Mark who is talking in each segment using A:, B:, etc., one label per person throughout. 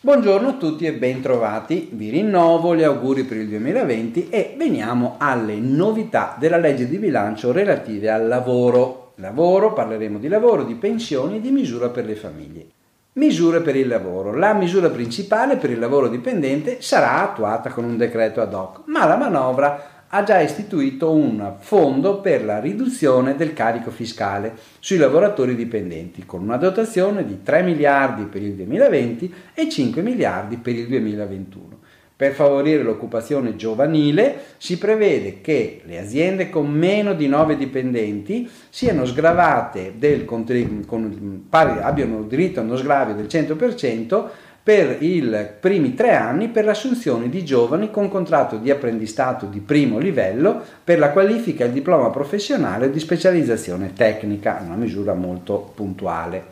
A: Buongiorno a tutti e bentrovati, vi rinnovo gli auguri per il 2020 e veniamo alle novità della legge di bilancio relative al lavoro. Lavoro, parleremo di lavoro, di pensioni e di misura per le famiglie. Misure per il lavoro. La misura principale per il lavoro dipendente sarà attuata con un decreto ad hoc, ma la manovra ha già istituito un fondo per la riduzione del carico fiscale sui lavoratori dipendenti, con una dotazione di 3 miliardi per il 2020 e 5 miliardi per il 2021. Per favorire l'occupazione giovanile si prevede che le aziende con meno di 9 dipendenti siano sgravate del, con, pari, abbiano diritto a uno sgravio del 100% per i primi tre anni per l'assunzione di giovani con contratto di apprendistato di primo livello per la qualifica e il diploma professionale di specializzazione tecnica, una misura molto puntuale.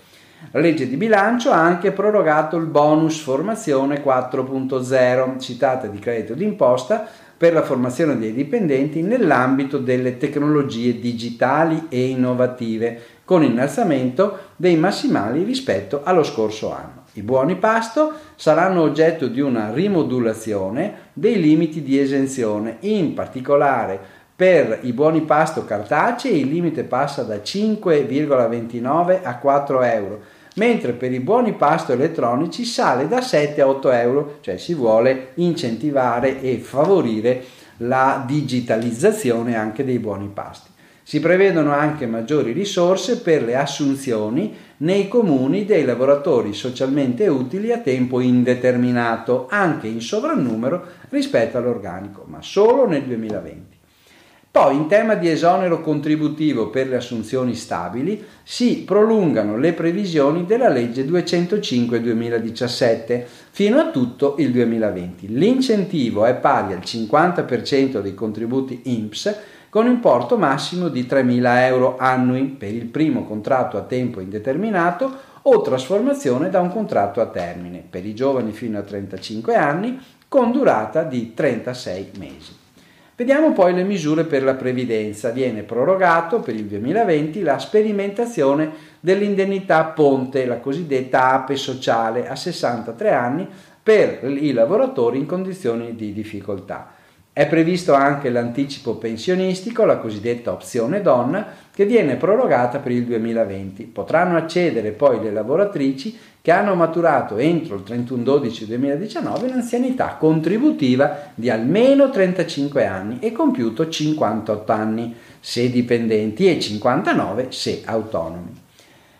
A: La legge di bilancio ha anche prorogato il bonus formazione 4.0, citata di credito d'imposta, per la formazione dei dipendenti nell'ambito delle tecnologie digitali e innovative, con innalzamento dei massimali rispetto allo scorso anno. I buoni pasto saranno oggetto di una rimodulazione dei limiti di esenzione, in particolare per i buoni pasto cartacei il limite passa da 5,29 a 4 euro, mentre per i buoni pasto elettronici sale da 7 a 8 euro, cioè si vuole incentivare e favorire la digitalizzazione anche dei buoni pasti. Si prevedono anche maggiori risorse per le assunzioni nei comuni dei lavoratori socialmente utili a tempo indeterminato, anche in sovrannumero rispetto all'organico, ma solo nel 2020. Poi in tema di esonero contributivo per le assunzioni stabili si prolungano le previsioni della legge 205-2017 fino a tutto il 2020. L'incentivo è pari al 50% dei contributi INPS con importo massimo di 3.000 euro annui per il primo contratto a tempo indeterminato o trasformazione da un contratto a termine per i giovani fino a 35 anni con durata di 36 mesi. Vediamo poi le misure per la previdenza. Viene prorogato per il 2020 la sperimentazione dell'indennità ponte, la cosiddetta APE sociale, a 63 anni per i lavoratori in condizioni di difficoltà. È previsto anche l'anticipo pensionistico, la cosiddetta opzione donna, che viene prorogata per il 2020. Potranno accedere poi le lavoratrici che hanno maturato entro il 31-12-2019 un'anzianità contributiva di almeno 35 anni e compiuto 58 anni se dipendenti e 59 se autonomi.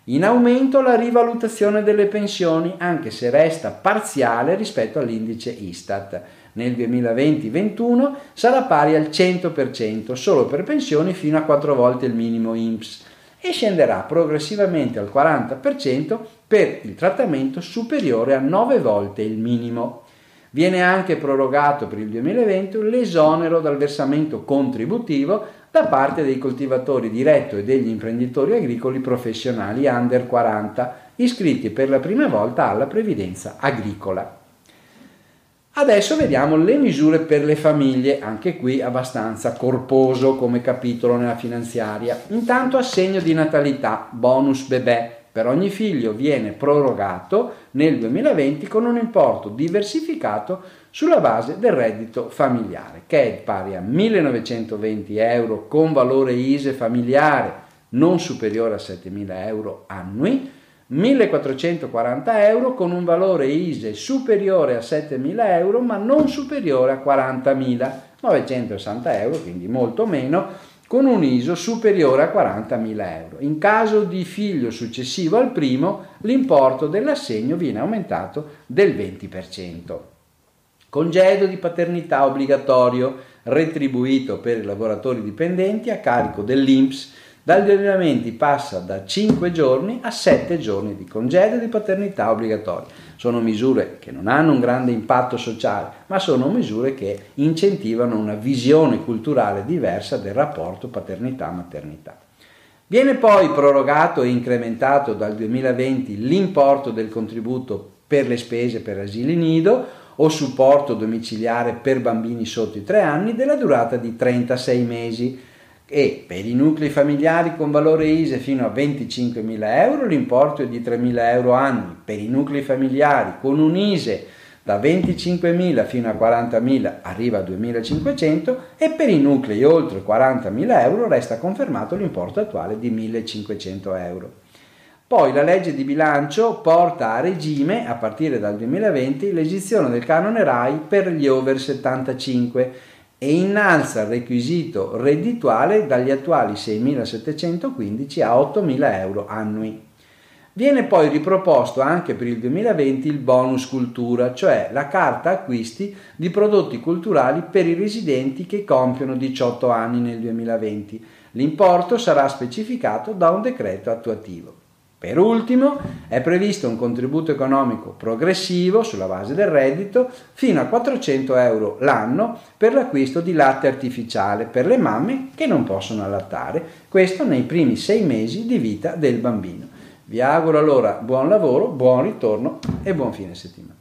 A: In aumento la rivalutazione delle pensioni, anche se resta parziale rispetto all'indice Istat nel 2020-21 sarà pari al 100% solo per pensioni fino a 4 volte il minimo INPS e scenderà progressivamente al 40% per il trattamento superiore a 9 volte il minimo. Viene anche prorogato per il 2020 l'esonero dal versamento contributivo da parte dei coltivatori diretto e degli imprenditori agricoli professionali under 40 iscritti per la prima volta alla previdenza agricola. Adesso vediamo le misure per le famiglie, anche qui abbastanza corposo come capitolo nella finanziaria. Intanto assegno di natalità, bonus bebè, per ogni figlio viene prorogato nel 2020 con un importo diversificato sulla base del reddito familiare, che è pari a 1920 euro con valore ISE familiare non superiore a 7.000 euro annui, 1440 euro con un valore ISE superiore a 7.000 euro ma non superiore a 40.960 euro, quindi molto meno, con un ISO superiore a 40.000 euro. In caso di figlio successivo al primo, l'importo dell'assegno viene aumentato del 20%. Congedo di paternità obbligatorio retribuito per i lavoratori dipendenti a carico dell'INPS dagli allenamenti passa da 5 giorni a 7 giorni di congedo di paternità obbligatoria. Sono misure che non hanno un grande impatto sociale, ma sono misure che incentivano una visione culturale diversa del rapporto paternità-maternità. Viene poi prorogato e incrementato dal 2020 l'importo del contributo per le spese per asili nido o supporto domiciliare per bambini sotto i 3 anni della durata di 36 mesi e per i nuclei familiari con valore ISE fino a 25.000 euro l'importo è di 3.000 euro annui, per i nuclei familiari con un ISE da 25.000 fino a 40.000 arriva a 2.500 e per i nuclei oltre 40.000 euro resta confermato l'importo attuale di 1.500 euro. Poi la legge di bilancio porta a regime, a partire dal 2020, l'esizione del canone RAI per gli over 75 e innalza il requisito reddituale dagli attuali 6.715 a 8.000 euro annui. Viene poi riproposto anche per il 2020 il bonus cultura, cioè la carta acquisti di prodotti culturali per i residenti che compiono 18 anni nel 2020. L'importo sarà specificato da un decreto attuativo. Per ultimo è previsto un contributo economico progressivo sulla base del reddito fino a 400 euro l'anno per l'acquisto di latte artificiale per le mamme che non possono allattare, questo nei primi sei mesi di vita del bambino. Vi auguro allora buon lavoro, buon ritorno e buon fine settimana.